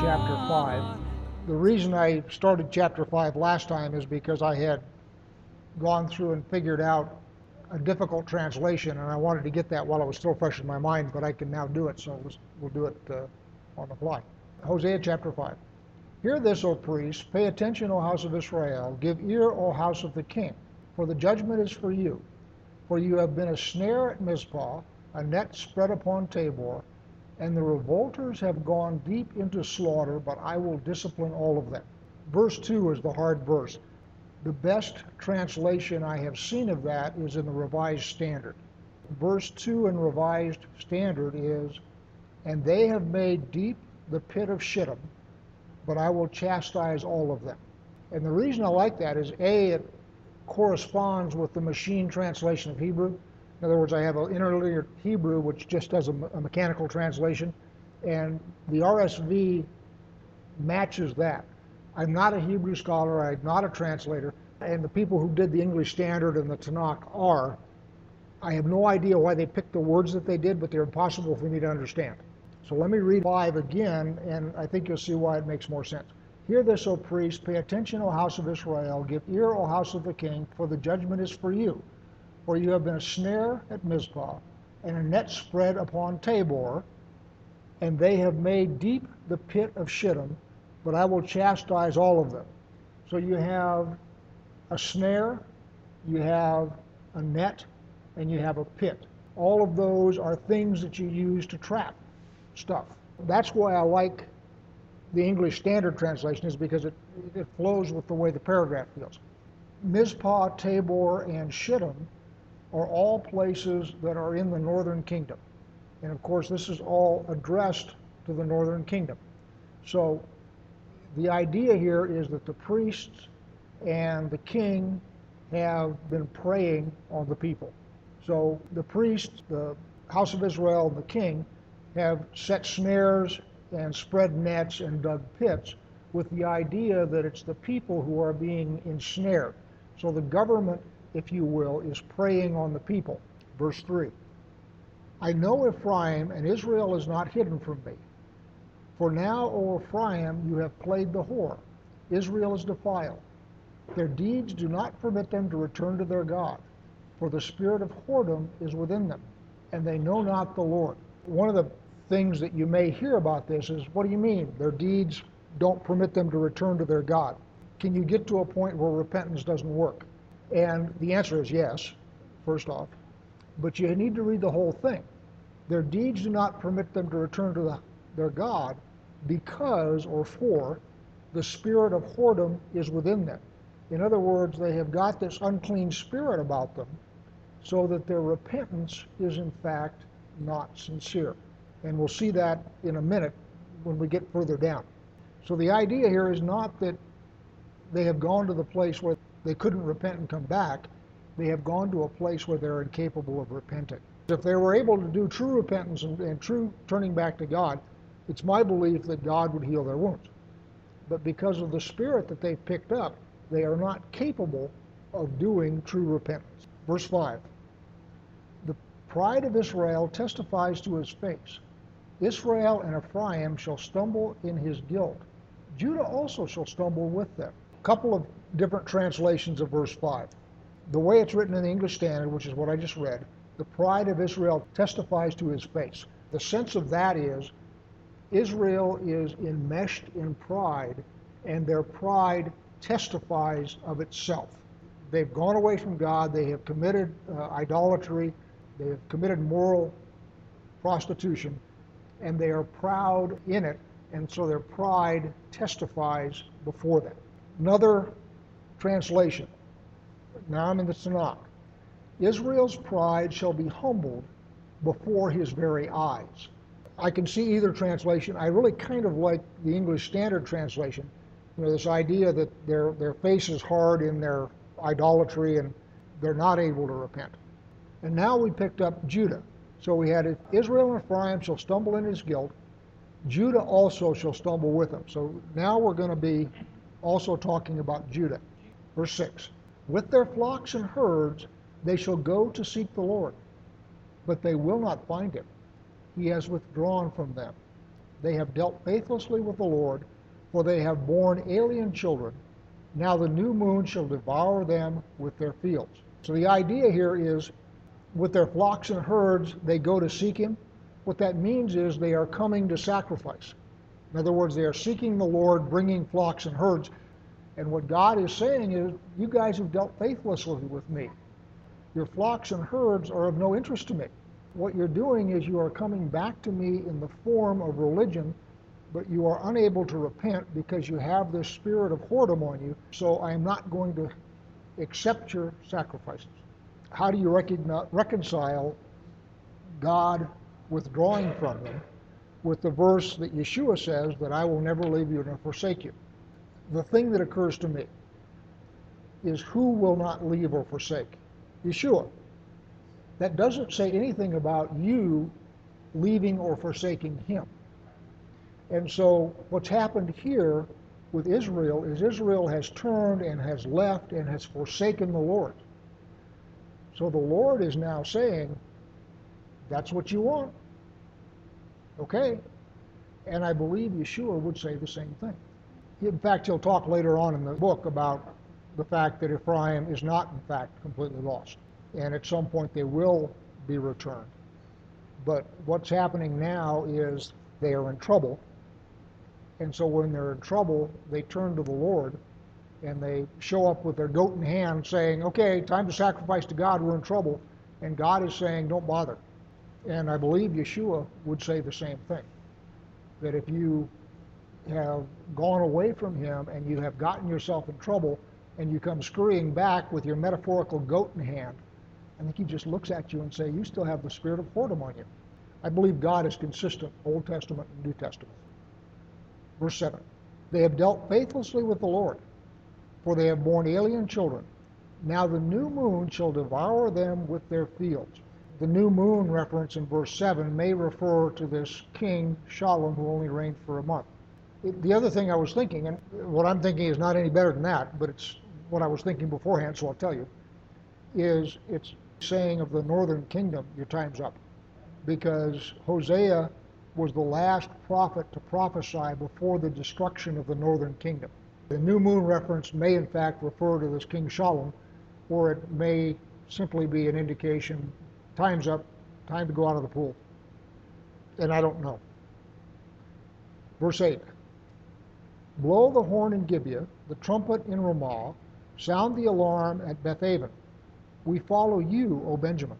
chapter 5. The reason I started chapter 5 last time is because I had gone through and figured out a difficult translation, and I wanted to get that while it was still fresh in my mind, but I can now do it, so we'll do it uh, on the fly. Hosea chapter 5. Hear this, O priests, pay attention, O house of Israel, give ear, O house of the king, for the judgment is for you. For you have been a snare at Mizpah, a net spread upon Tabor, and the revolters have gone deep into slaughter, but I will discipline all of them. Verse 2 is the hard verse. The best translation I have seen of that is in the Revised Standard. Verse 2 in Revised Standard is, And they have made deep the pit of Shittim, but I will chastise all of them. And the reason I like that is A, it corresponds with the machine translation of Hebrew. In other words, I have an interlinear Hebrew which just does a, a mechanical translation, and the RSV matches that. I'm not a Hebrew scholar, I'm not a translator, and the people who did the English Standard and the Tanakh are. I have no idea why they picked the words that they did, but they're impossible for me to understand. So let me read 5 again, and I think you'll see why it makes more sense. Hear this, O priest, pay attention, O house of Israel, give ear, O house of the king, for the judgment is for you. For you have been a snare at Mizpah, and a net spread upon Tabor, and they have made deep the pit of Shittim, but I will chastise all of them. So you have a snare, you have a net, and you have a pit. All of those are things that you use to trap stuff. That's why I like the English Standard Translation is because it, it flows with the way the paragraph feels. Mizpah, Tabor, and Shittim are all places that are in the northern kingdom. And of course, this is all addressed to the northern kingdom. So the idea here is that the priests and the king have been preying on the people. So the priests, the house of Israel, and the king have set snares and spread nets and dug pits with the idea that it's the people who are being ensnared. So the government, if you will, is preying on the people. Verse 3 I know Ephraim, and Israel is not hidden from me. For now, O Ephraim, you have played the whore. Israel is defiled. Their deeds do not permit them to return to their God, for the spirit of whoredom is within them, and they know not the Lord. One of the things that you may hear about this is what do you mean? Their deeds don't permit them to return to their God. Can you get to a point where repentance doesn't work? And the answer is yes, first off. But you need to read the whole thing. Their deeds do not permit them to return to the, their God because or for the spirit of whoredom is within them. In other words, they have got this unclean spirit about them so that their repentance is in fact not sincere. And we'll see that in a minute when we get further down. So the idea here is not that they have gone to the place where they couldn't repent and come back. They have gone to a place where they're incapable of repenting. If they were able to do true repentance and, and true turning back to God, it's my belief that God would heal their wounds. But because of the spirit that they've picked up, they are not capable of doing true repentance. Verse 5 The pride of Israel testifies to his face. Israel and Ephraim shall stumble in his guilt. Judah also shall stumble with them. A couple of different translations of verse 5. The way it's written in the English Standard, which is what I just read, the pride of Israel testifies to his face. The sense of that is Israel is enmeshed in pride, and their pride testifies of itself. They've gone away from God, they have committed uh, idolatry, they have committed moral prostitution, and they are proud in it, and so their pride testifies before them. Another translation. Now I'm in the Tanakh. Israel's pride shall be humbled before his very eyes. I can see either translation. I really kind of like the English Standard Translation. You know, this idea that their, their face is hard in their idolatry and they're not able to repent. And now we picked up Judah. So we had Israel and Ephraim shall stumble in his guilt. Judah also shall stumble with him. So now we're going to be also talking about Judah. Verse 6 With their flocks and herds they shall go to seek the Lord, but they will not find him. He has withdrawn from them. They have dealt faithlessly with the Lord, for they have borne alien children. Now the new moon shall devour them with their fields. So the idea here is with their flocks and herds, they go to seek him. What that means is they are coming to sacrifice. In other words, they are seeking the Lord, bringing flocks and herds. And what God is saying is, you guys have dealt faithlessly with me. Your flocks and herds are of no interest to me. What you're doing is you are coming back to me in the form of religion, but you are unable to repent because you have this spirit of whoredom on you, so I am not going to accept your sacrifices. How do you reconcile God withdrawing from them with the verse that Yeshua says that I will never leave you nor forsake you? The thing that occurs to me is who will not leave or forsake? Yeshua. That doesn't say anything about you leaving or forsaking him. And so what's happened here with Israel is Israel has turned and has left and has forsaken the Lord. So the Lord is now saying, that's what you want. Okay. And I believe Yeshua would say the same thing. In fact, he'll talk later on in the book about the fact that Ephraim is not, in fact, completely lost. And at some point they will be returned. But what's happening now is they are in trouble and so when they're in trouble, they turn to the Lord and they show up with their goat in hand saying, okay, time to sacrifice to God, we're in trouble. And God is saying, don't bother. And I believe Yeshua would say the same thing. That if you have gone away from him and you have gotten yourself in trouble and you come scurrying back with your metaphorical goat in hand, I think he just looks at you and say, you still have the spirit of whoredom on you. I believe God is consistent, Old Testament and New Testament. Verse 7 They have dealt faithlessly with the Lord, for they have borne alien children. Now the new moon shall devour them with their fields. The new moon reference in verse 7 may refer to this king, Shallum, who only reigned for a month. The other thing I was thinking, and what I'm thinking is not any better than that, but it's what I was thinking beforehand, so I'll tell you, is it's saying of the northern kingdom, your time's up. Because Hosea was the last prophet to prophesy before the destruction of the northern kingdom. The new moon reference may in fact refer to this King Shallum, or it may simply be an indication time's up, time to go out of the pool. And I don't know. Verse 8 Blow the horn in Gibeah, the trumpet in Ramah, sound the alarm at Bethaven. We follow you, O Benjamin.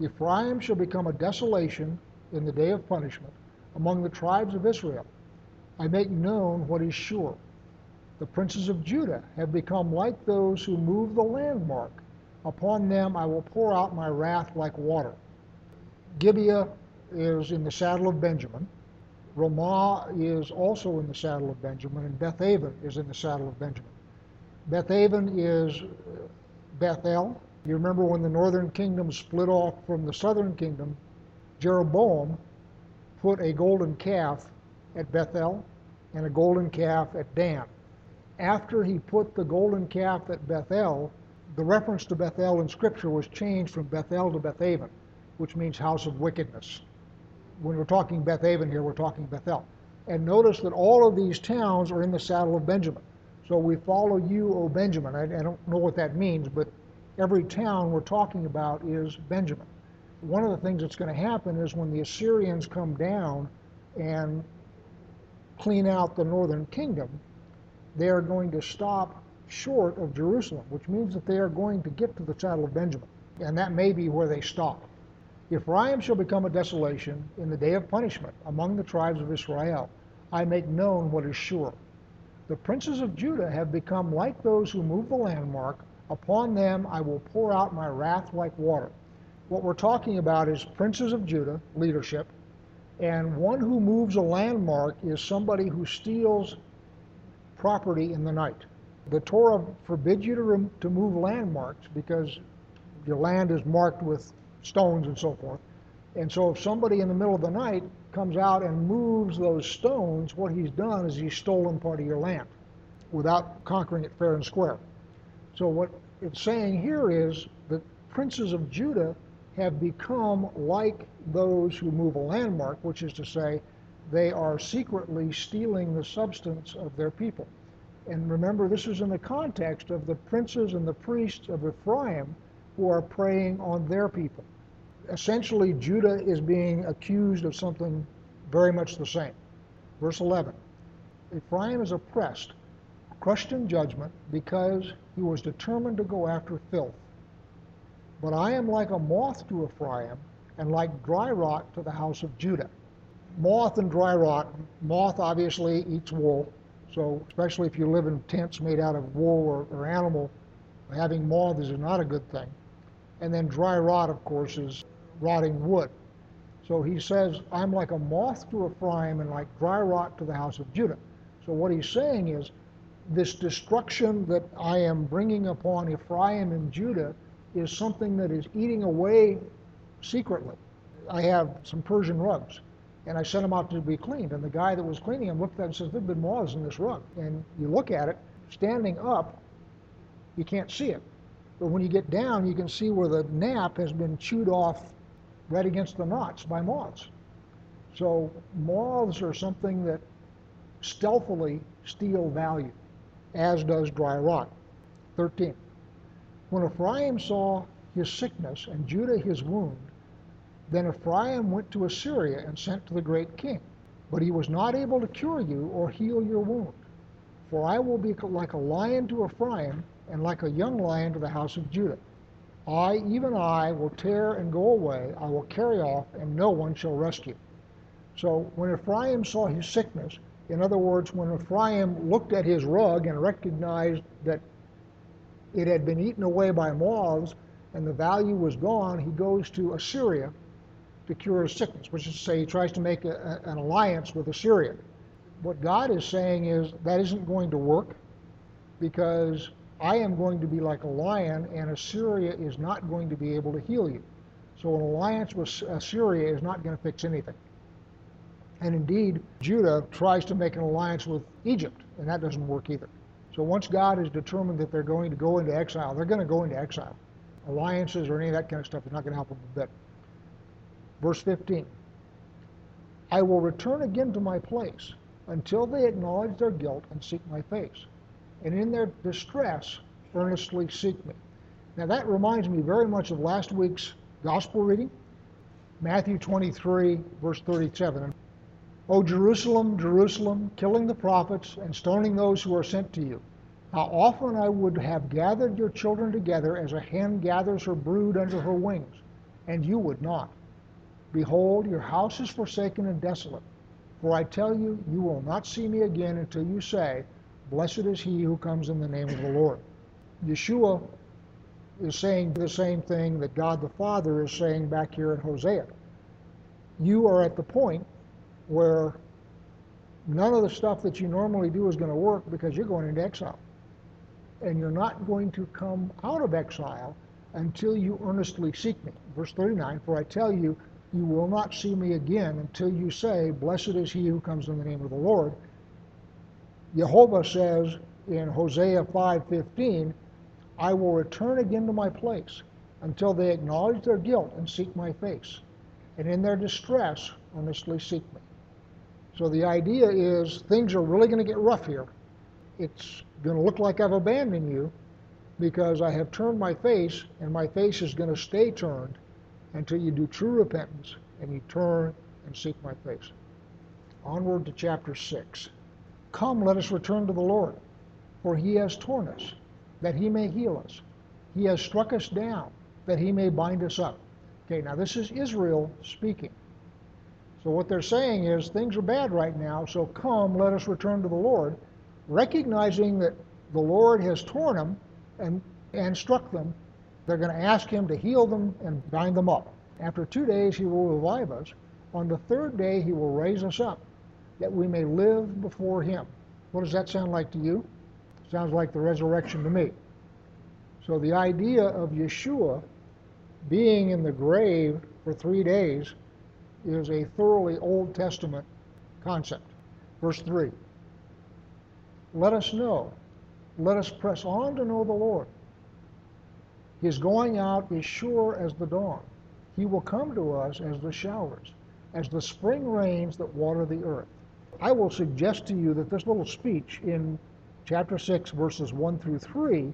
Ephraim shall become a desolation, in the day of punishment among the tribes of Israel. I make known what is sure. The princes of Judah have become like those who move the landmark. Upon them I will pour out my wrath like water. Gibeah is in the saddle of Benjamin. Ramah is also in the saddle of Benjamin, and Bethaven is in the saddle of Benjamin. Bethaven is uh, Bethel. You remember when the northern kingdom split off from the southern kingdom, Jeroboam put a golden calf at Bethel and a golden calf at Dan. After he put the golden calf at Bethel, the reference to Bethel in Scripture was changed from Bethel to Bethaven, which means house of wickedness. When we're talking Bethaven here, we're talking Bethel. And notice that all of these towns are in the saddle of Benjamin. So we follow you, O Benjamin. I, I don't know what that means, but every town we're talking about is Benjamin one of the things that's going to happen is when the Assyrians come down and clean out the northern kingdom, they are going to stop short of Jerusalem, which means that they are going to get to the saddle of Benjamin. And that may be where they stop. Ephraim shall become a desolation in the day of punishment among the tribes of Israel. I make known what is sure. The princes of Judah have become like those who move the landmark. Upon them I will pour out my wrath like water. What we're talking about is princes of Judah, leadership, and one who moves a landmark is somebody who steals property in the night. The Torah forbids you to, to move landmarks because your land is marked with stones and so forth. And so if somebody in the middle of the night comes out and moves those stones, what he's done is he's stolen part of your land without conquering it fair and square. So what it's saying here is that princes of Judah have become like those who move a landmark, which is to say, they are secretly stealing the substance of their people. And remember, this is in the context of the princes and the priests of Ephraim who are preying on their people. Essentially, Judah is being accused of something very much the same. Verse 11 Ephraim is oppressed, crushed in judgment, because he was determined to go after filth. But I am like a moth to Ephraim, and like dry rot to the house of Judah. Moth and dry rot. Moth obviously eats wool, so especially if you live in tents made out of wool or, or animal, having moths is not a good thing. And then dry rot, of course, is rotting wood. So he says, I'm like a moth to Ephraim and like dry rot to the house of Judah. So what he's saying is, this destruction that I am bringing upon Ephraim and Judah is something that is eating away secretly. I have some Persian rugs, and I sent them out to be cleaned. And the guy that was cleaning them looked at it and says, There've been moths in this rug. And you look at it, standing up, you can't see it. But when you get down, you can see where the nap has been chewed off right against the knots by moths. So moths are something that stealthily steal value, as does dry rot. 13. When Ephraim saw his sickness and Judah his wound, then Ephraim went to Assyria and sent to the great king. But he was not able to cure you or heal your wound. For I will be like a lion to Ephraim and like a young lion to the house of Judah. I, even I, will tear and go away. I will carry off, and no one shall rescue. So when Ephraim saw his sickness, in other words, when Ephraim looked at his rug and recognized that it had been eaten away by moths and the value was gone, he goes to Assyria to cure his sickness, which is to say, he tries to make a, an alliance with Assyria. What God is saying is that isn't going to work because I am going to be like a lion, and Assyria is not going to be able to heal you. So an alliance with Assyria is not going to fix anything. And indeed, Judah tries to make an alliance with Egypt, and that doesn't work either. So once God has determined that they're going to go into exile, they're going to go into exile. Alliances or any of that kind of stuff is not going to help them a bit. Verse 15 I will return again to my place until they acknowledge their guilt and seek my face and in their distress earnestly seek me. Now that reminds me very much of last week's gospel reading, Matthew 23, verse 37. O Jerusalem, Jerusalem, killing the prophets and stoning those who are sent to you. How often I would have gathered your children together as a hen gathers her brood under her wings, and you would not. Behold, your house is forsaken and desolate. For I tell you, you will not see me again until you say, Blessed is he who comes in the name of the Lord. Yeshua is saying the same thing that God the Father is saying back here in Hosea. You are at the point where none of the stuff that you normally do is going to work because you're going into exile. And you're not going to come out of exile until you earnestly seek me. Verse 39 For I tell you, you will not see me again until you say, Blessed is he who comes in the name of the Lord. Jehovah says in Hosea 5:15, I will return again to my place until they acknowledge their guilt and seek my face, and in their distress earnestly seek me. So the idea is things are really going to get rough here. It's going to look like I've abandoned you because I have turned my face, and my face is going to stay turned until you do true repentance and you turn and seek my face. Onward to chapter 6. Come, let us return to the Lord, for he has torn us, that he may heal us. He has struck us down, that he may bind us up. Okay, now this is Israel speaking. So what they're saying is things are bad right now, so come, let us return to the Lord, recognizing that the Lord has torn them and, and struck them. They're going to ask him to heal them and bind them up. After two days, he will revive us. On the third day, he will raise us up that we may live before him. What does that sound like to you? Sounds like the resurrection to me. So the idea of Yeshua being in the grave for three days is a thoroughly Old Testament concept. Verse 3 Let us know, let us press on to know the Lord. His going out is sure as the dawn. He will come to us as the showers as the spring rains that water the earth. I will suggest to you that this little speech in chapter 6, verses 1 through 3,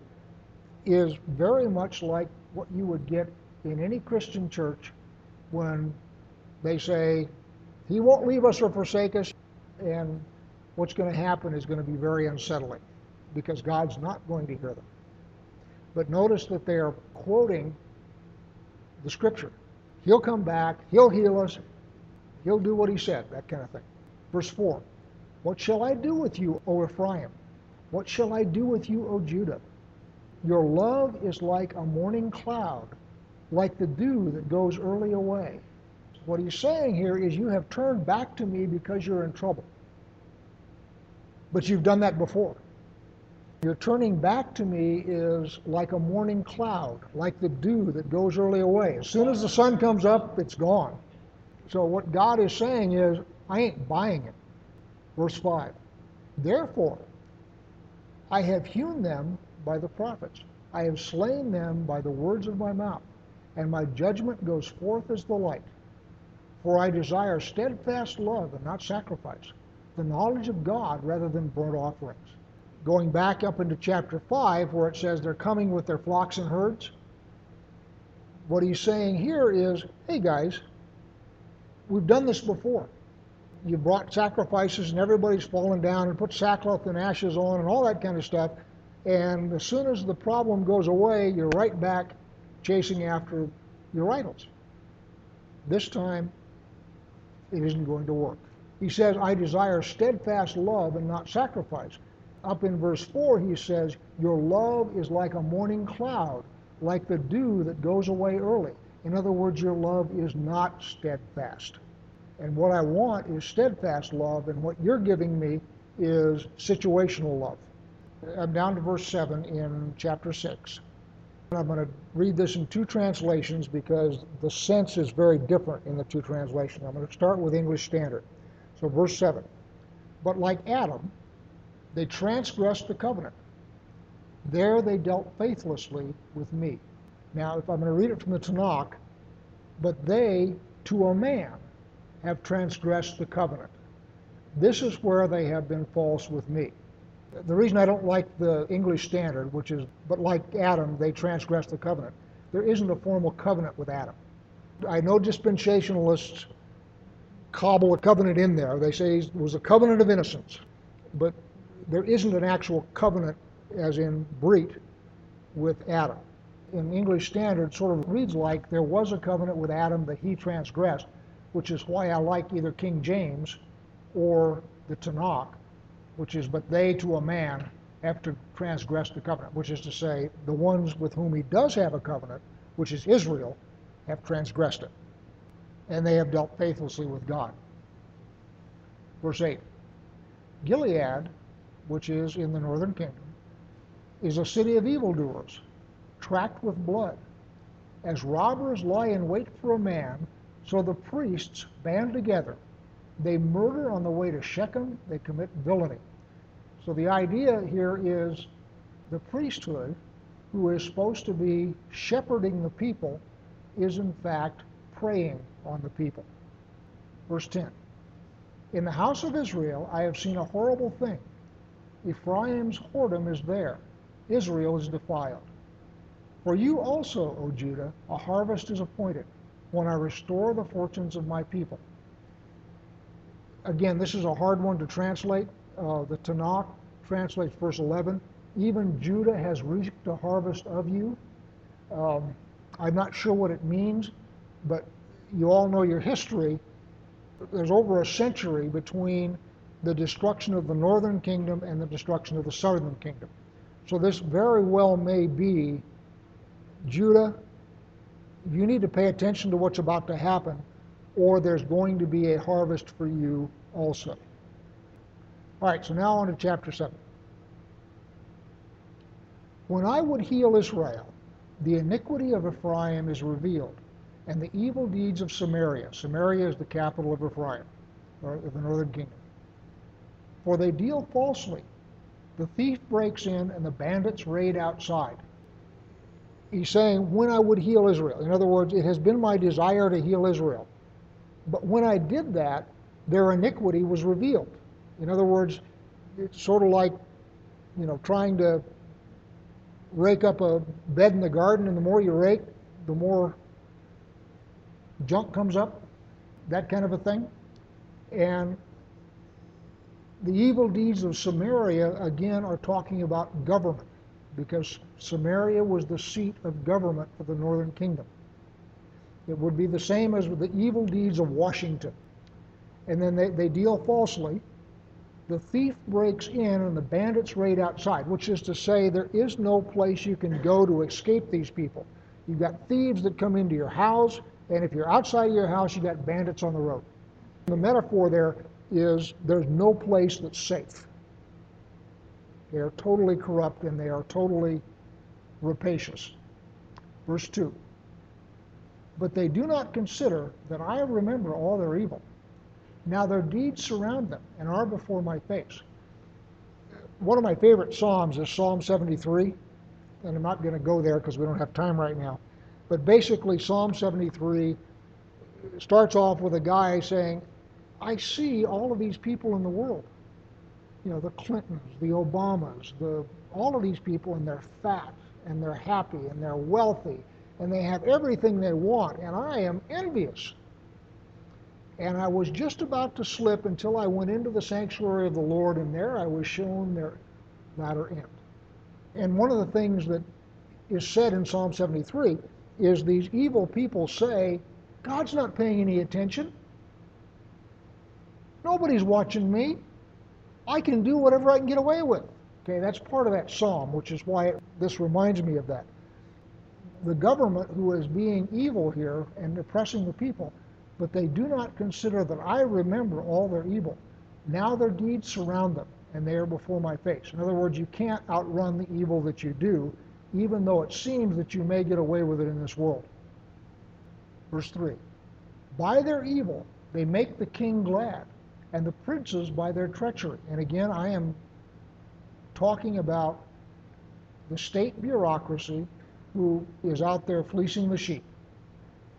is very much like what you would get in any Christian church when they say, He won't leave us or forsake us, and what's going to happen is going to be very unsettling because God's not going to hear them. But notice that they are quoting the scripture. He'll come back, he'll heal us, he'll do what he said, that kind of thing. Verse 4 What shall I do with you, O Ephraim? What shall I do with you, O Judah? Your love is like a morning cloud, like the dew that goes early away. What he's saying here is, You have turned back to me because you're in trouble. But you've done that before. Your turning back to me is like a morning cloud, like the dew that goes early away. As soon as the sun comes up, it's gone. So what God is saying is, I ain't buying it. Verse 5. Therefore, I have hewn them by the prophets. I have slain them by the words of my mouth, and my judgment goes forth as the light. For I desire steadfast love and not sacrifice, the knowledge of God rather than burnt offerings. Going back up into chapter 5, where it says they're coming with their flocks and herds, what he's saying here is hey guys, we've done this before. You brought sacrifices and everybody's fallen down and put sackcloth and ashes on and all that kind of stuff. And as soon as the problem goes away, you're right back chasing after your idols. This time, it isn't going to work. He says, I desire steadfast love and not sacrifice. Up in verse 4, he says, Your love is like a morning cloud, like the dew that goes away early. In other words, your love is not steadfast. And what I want is steadfast love, and what you're giving me is situational love. I'm down to verse 7 in chapter 6. I'm going to read this in two translations because the sense is very different in the two translations. I'm going to start with English Standard. So, verse 7. But like Adam, they transgressed the covenant. There they dealt faithlessly with me. Now, if I'm going to read it from the Tanakh, but they, to a man, have transgressed the covenant. This is where they have been false with me. The reason I don't like the English Standard, which is, but like Adam, they transgressed the covenant, there isn't a formal covenant with Adam. I know dispensationalists cobble a covenant in there. They say it was a covenant of innocence, but there isn't an actual covenant, as in Brit, with Adam. In English Standard, sort of reads like there was a covenant with Adam that he transgressed, which is why I like either King James or the Tanakh, which is, but they to a man have to transgress the covenant, which is to say, the ones with whom he does have a covenant, which is Israel, have transgressed it. And they have dealt faithlessly with God. Verse 8 Gilead, which is in the northern kingdom, is a city of evildoers, tracked with blood. As robbers lie in wait for a man, so the priests band together. They murder on the way to Shechem, they commit villainy. So the idea here is the priesthood, who is supposed to be shepherding the people, is in fact preying on the people. Verse 10 In the house of Israel I have seen a horrible thing. Ephraim's whoredom is there, Israel is defiled. For you also, O Judah, a harvest is appointed when I restore the fortunes of my people. Again, this is a hard one to translate. Uh, the Tanakh translates verse 11. Even Judah has reaped a harvest of you. Um, I'm not sure what it means, but you all know your history. There's over a century between the destruction of the northern kingdom and the destruction of the southern kingdom. So this very well may be Judah you need to pay attention to what's about to happen, or there's going to be a harvest for you also. All right, so now on to chapter 7. When I would heal Israel, the iniquity of Ephraim is revealed, and the evil deeds of Samaria. Samaria is the capital of Ephraim, or of the northern kingdom. For they deal falsely. The thief breaks in, and the bandits raid outside he's saying, when I would heal Israel. In other words, it has been my desire to heal Israel. But when I did that, their iniquity was revealed. In other words, it's sort of like, you know, trying to rake up a bed in the garden, and the more you rake, the more junk comes up, that kind of a thing. And the evil deeds of Samaria, again, are talking about government, because Samaria was the seat of government for the northern kingdom. It would be the same as with the evil deeds of Washington. And then they, they deal falsely. The thief breaks in and the bandits raid outside, which is to say, there is no place you can go to escape these people. You've got thieves that come into your house, and if you're outside of your house, you've got bandits on the road. The metaphor there is there's no place that's safe. They are totally corrupt and they are totally rapacious. Verse 2 But they do not consider that I remember all their evil. Now their deeds surround them and are before my face. One of my favorite Psalms is Psalm 73, and I'm not going to go there because we don't have time right now. But basically, Psalm 73 starts off with a guy saying, I see all of these people in the world. You know, the Clintons, the Obamas, the, all of these people, and they're fat, and they're happy, and they're wealthy, and they have everything they want, and I am envious. And I was just about to slip until I went into the sanctuary of the Lord, and there I was shown their latter end. And one of the things that is said in Psalm 73 is these evil people say, God's not paying any attention. Nobody's watching me. I can do whatever I can get away with. Okay, that's part of that psalm, which is why it, this reminds me of that. The government who is being evil here and oppressing the people, but they do not consider that I remember all their evil. Now their deeds surround them, and they are before my face. In other words, you can't outrun the evil that you do even though it seems that you may get away with it in this world. Verse 3 By their evil they make the king glad, and the princes by their treachery. And again, I am talking about the state bureaucracy who is out there fleecing the sheep.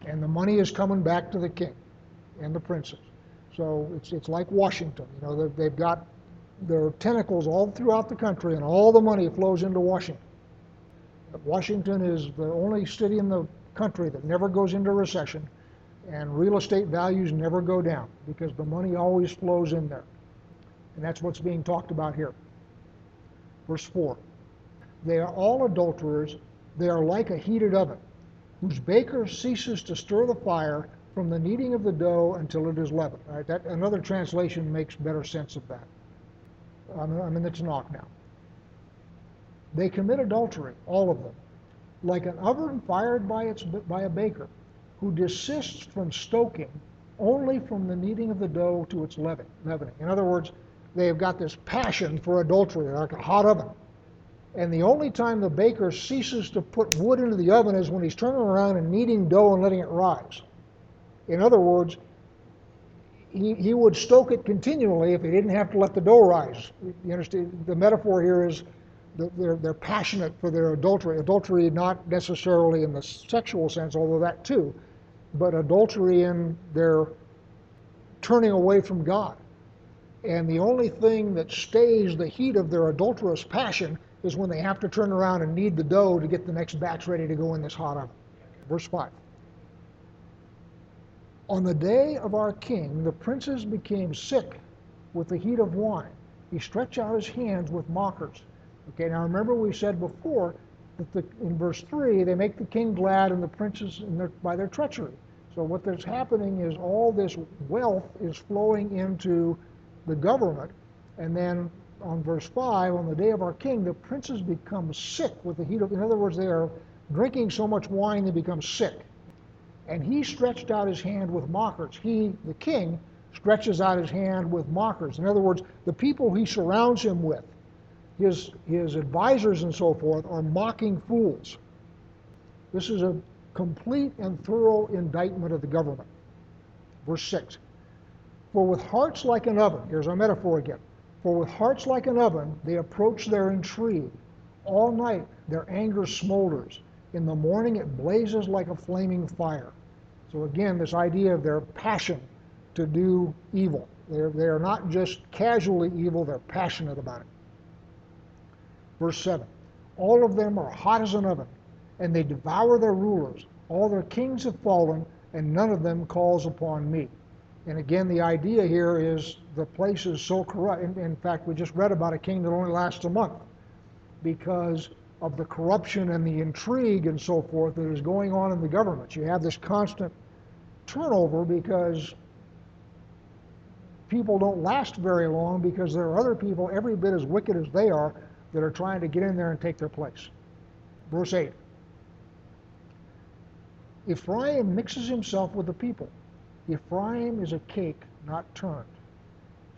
And the money is coming back to the king and the princes. So it's, it's like Washington. You know, they've got their tentacles all throughout the country, and all the money flows into Washington. Washington is the only city in the country that never goes into recession, and real estate values never go down because the money always flows in there. And that's what's being talked about here. Verse 4 They are all adulterers, they are like a heated oven, whose baker ceases to stir the fire from the kneading of the dough until it is leavened. All right, that, another translation makes better sense of that. I'm, I'm in the Tanakh now. They commit adultery, all of them, like an oven fired by, its, by a baker, who desists from stoking only from the kneading of the dough to its leavening. In other words, they have got this passion for adultery, like a hot oven. And the only time the baker ceases to put wood into the oven is when he's turning around and kneading dough and letting it rise. In other words, he, he would stoke it continually if he didn't have to let the dough rise. You understand? The metaphor here is they're, they're passionate for their adultery. Adultery not necessarily in the sexual sense, although that too, but adultery in their turning away from God. And the only thing that stays the heat of their adulterous passion is when they have to turn around and knead the dough to get the next batch ready to go in this hot oven. Verse 5. On the day of our king, the princes became sick with the heat of wine. He stretched out his hands with mockers. Okay, now remember we said before that the, in verse 3, they make the king glad and the princes their, by their treachery. So what is happening is all this wealth is flowing into the government. And then on verse 5, on the day of our king, the princes become sick with the heat of, in other words, they are drinking so much wine they become sick. And he stretched out his hand with mockers. He, the king, stretches out his hand with mockers. In other words, the people he surrounds him with his, his advisors and so forth are mocking fools. This is a complete and thorough indictment of the government. Verse 6 For with hearts like an oven, here's our metaphor again. For with hearts like an oven, they approach their intrigue. All night their anger smolders. In the morning it blazes like a flaming fire. So again, this idea of their passion to do evil. They're, they are not just casually evil, they're passionate about it. Verse 7 All of them are hot as an oven, and they devour their rulers. All their kings have fallen, and none of them calls upon me. And again, the idea here is the place is so corrupt. In, in, fact, we just read about a king that only lasts a month because of the corruption and the intrigue and so forth that is going on in the government. You have this constant turnover because people don't last very long because there are other people every bit as wicked as they are that are trying to get in there and take their place. Verse 8 Ephraim mixes himself with the people. Ephraim is a cake not turned.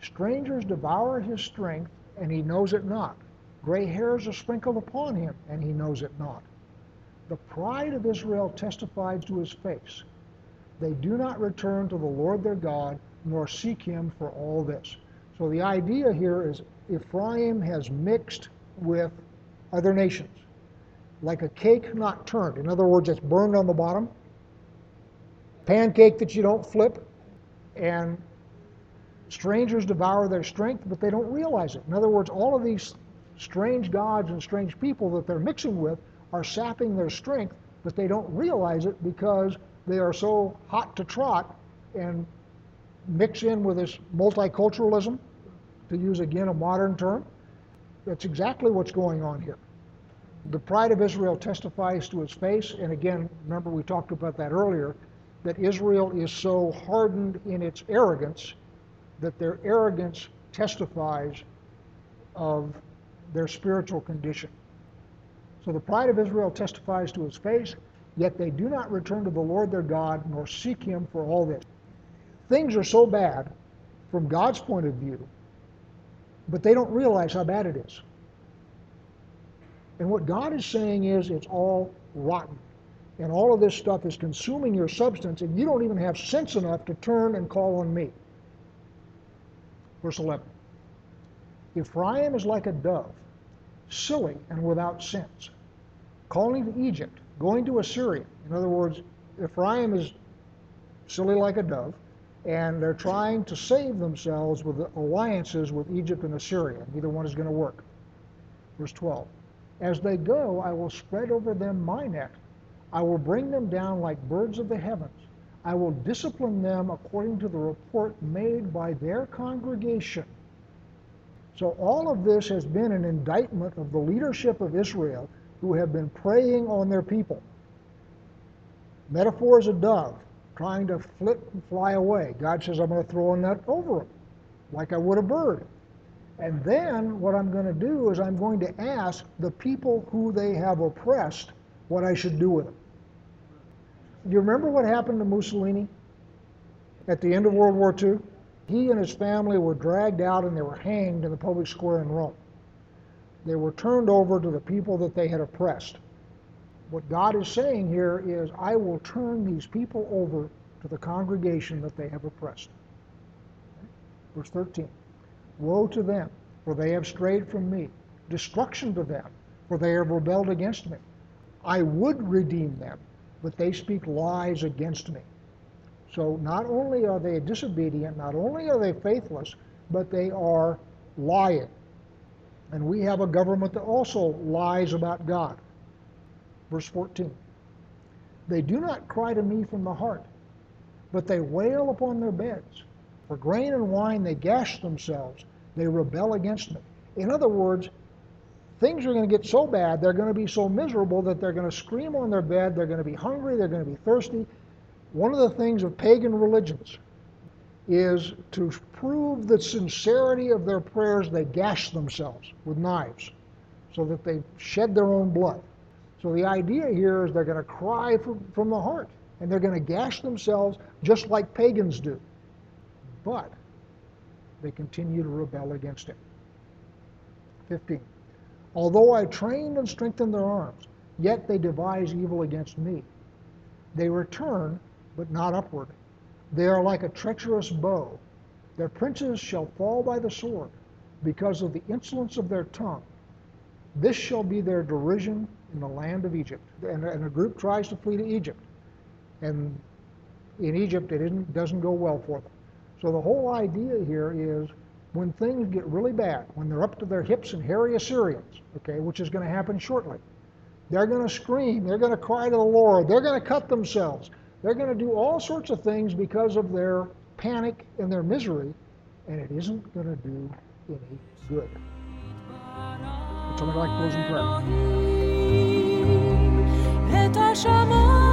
Strangers devour his strength, and he knows it not. Gray hairs are sprinkled upon him, and he knows it not. The pride of Israel testifies to his face. They do not return to the Lord their God, nor seek him for all this. So the idea here is Ephraim has mixed with other nations, like a cake not turned. In other words, it's burned on the bottom, pancake that you don't flip, and strangers devour their strength, but they don't realize it. In other words, all of these strange gods and strange people that they're mixing with are sapping their strength, but they don't realize it because they are so hot to trot and mix in with this multiculturalism, to use again a modern term. That's exactly what's going on here. The pride of Israel testifies to its face, and again, remember we talked about that earlier, that Israel is so hardened in its arrogance that their arrogance testifies of their spiritual condition. So the pride of Israel testifies to his face, yet they do not return to the Lord their God nor seek him for all this. Things are so bad from God's point of view, but they don't realize how bad it is. And what God is saying is it's all rotten. And all of this stuff is consuming your substance, and you don't even have sense enough to turn and call on me. Verse 11 Ephraim is like a dove, silly and without sense, calling to Egypt, going to Assyria. In other words, Ephraim is silly like a dove, and they're trying to save themselves with alliances with Egypt and Assyria. Neither one is going to work. Verse 12 As they go, I will spread over them my net. I will bring them down like birds of the heavens. I will discipline them according to the report made by their congregation. So all of this has been an indictment of the leadership of Israel who have been preying on their people. Metaphor is a dove trying to flip and fly away. God says, I'm going to throw a net over them like I would a bird. And then what I'm going to do is I'm going to ask the people who they have oppressed what I should do with them. Do you remember what happened to Mussolini at the end of World War II? He and his family were dragged out and they were hanged in the public square in Rome. They were turned over to the people that they had oppressed. What God is saying here is, I will turn these people over to the congregation that they have oppressed. Verse 13 Woe to them, for they have strayed from me. Destruction to them, for they have rebelled against me. I would redeem them, but they speak lies against me. So not only are they disobedient, not only are they faithless, but they are lying. And we have a government that also lies about God. Verse 14. They do not cry to me from the heart, but they wail upon their beds. For grain and wine they gash themselves. They rebel against me. In other words, things are going to get so bad, they're going to be so miserable that they're going to scream on their bed, they're going to be hungry, they're going to be thirsty. One of the things of pagan religions is to prove the sincerity of their prayers, they gash themselves with knives so that they shed their own blood. So the idea here is they're going to cry from, from the heart and they're going to gash themselves just like pagans do. But they continue to rebel against it. 15. Although I trained and strengthened their arms, yet they devise evil against me. They return, but not upward. They are like a treacherous bow. Their princes shall fall by the sword because of the insolence of their tongue. This shall be their derision in the land of Egypt. And, and a group tries to flee to Egypt. And in Egypt, it doesn't go well for them. So the whole idea here is when things get really bad, when they're up to their hips in hairy Assyrians, okay, which is going to happen shortly, they're going to scream, they're going to cry to the Lord, they're going to cut themselves, they're going to do all sorts of things because of their panic and their misery, and it isn't going to do any good. Somebody like to close in prayer?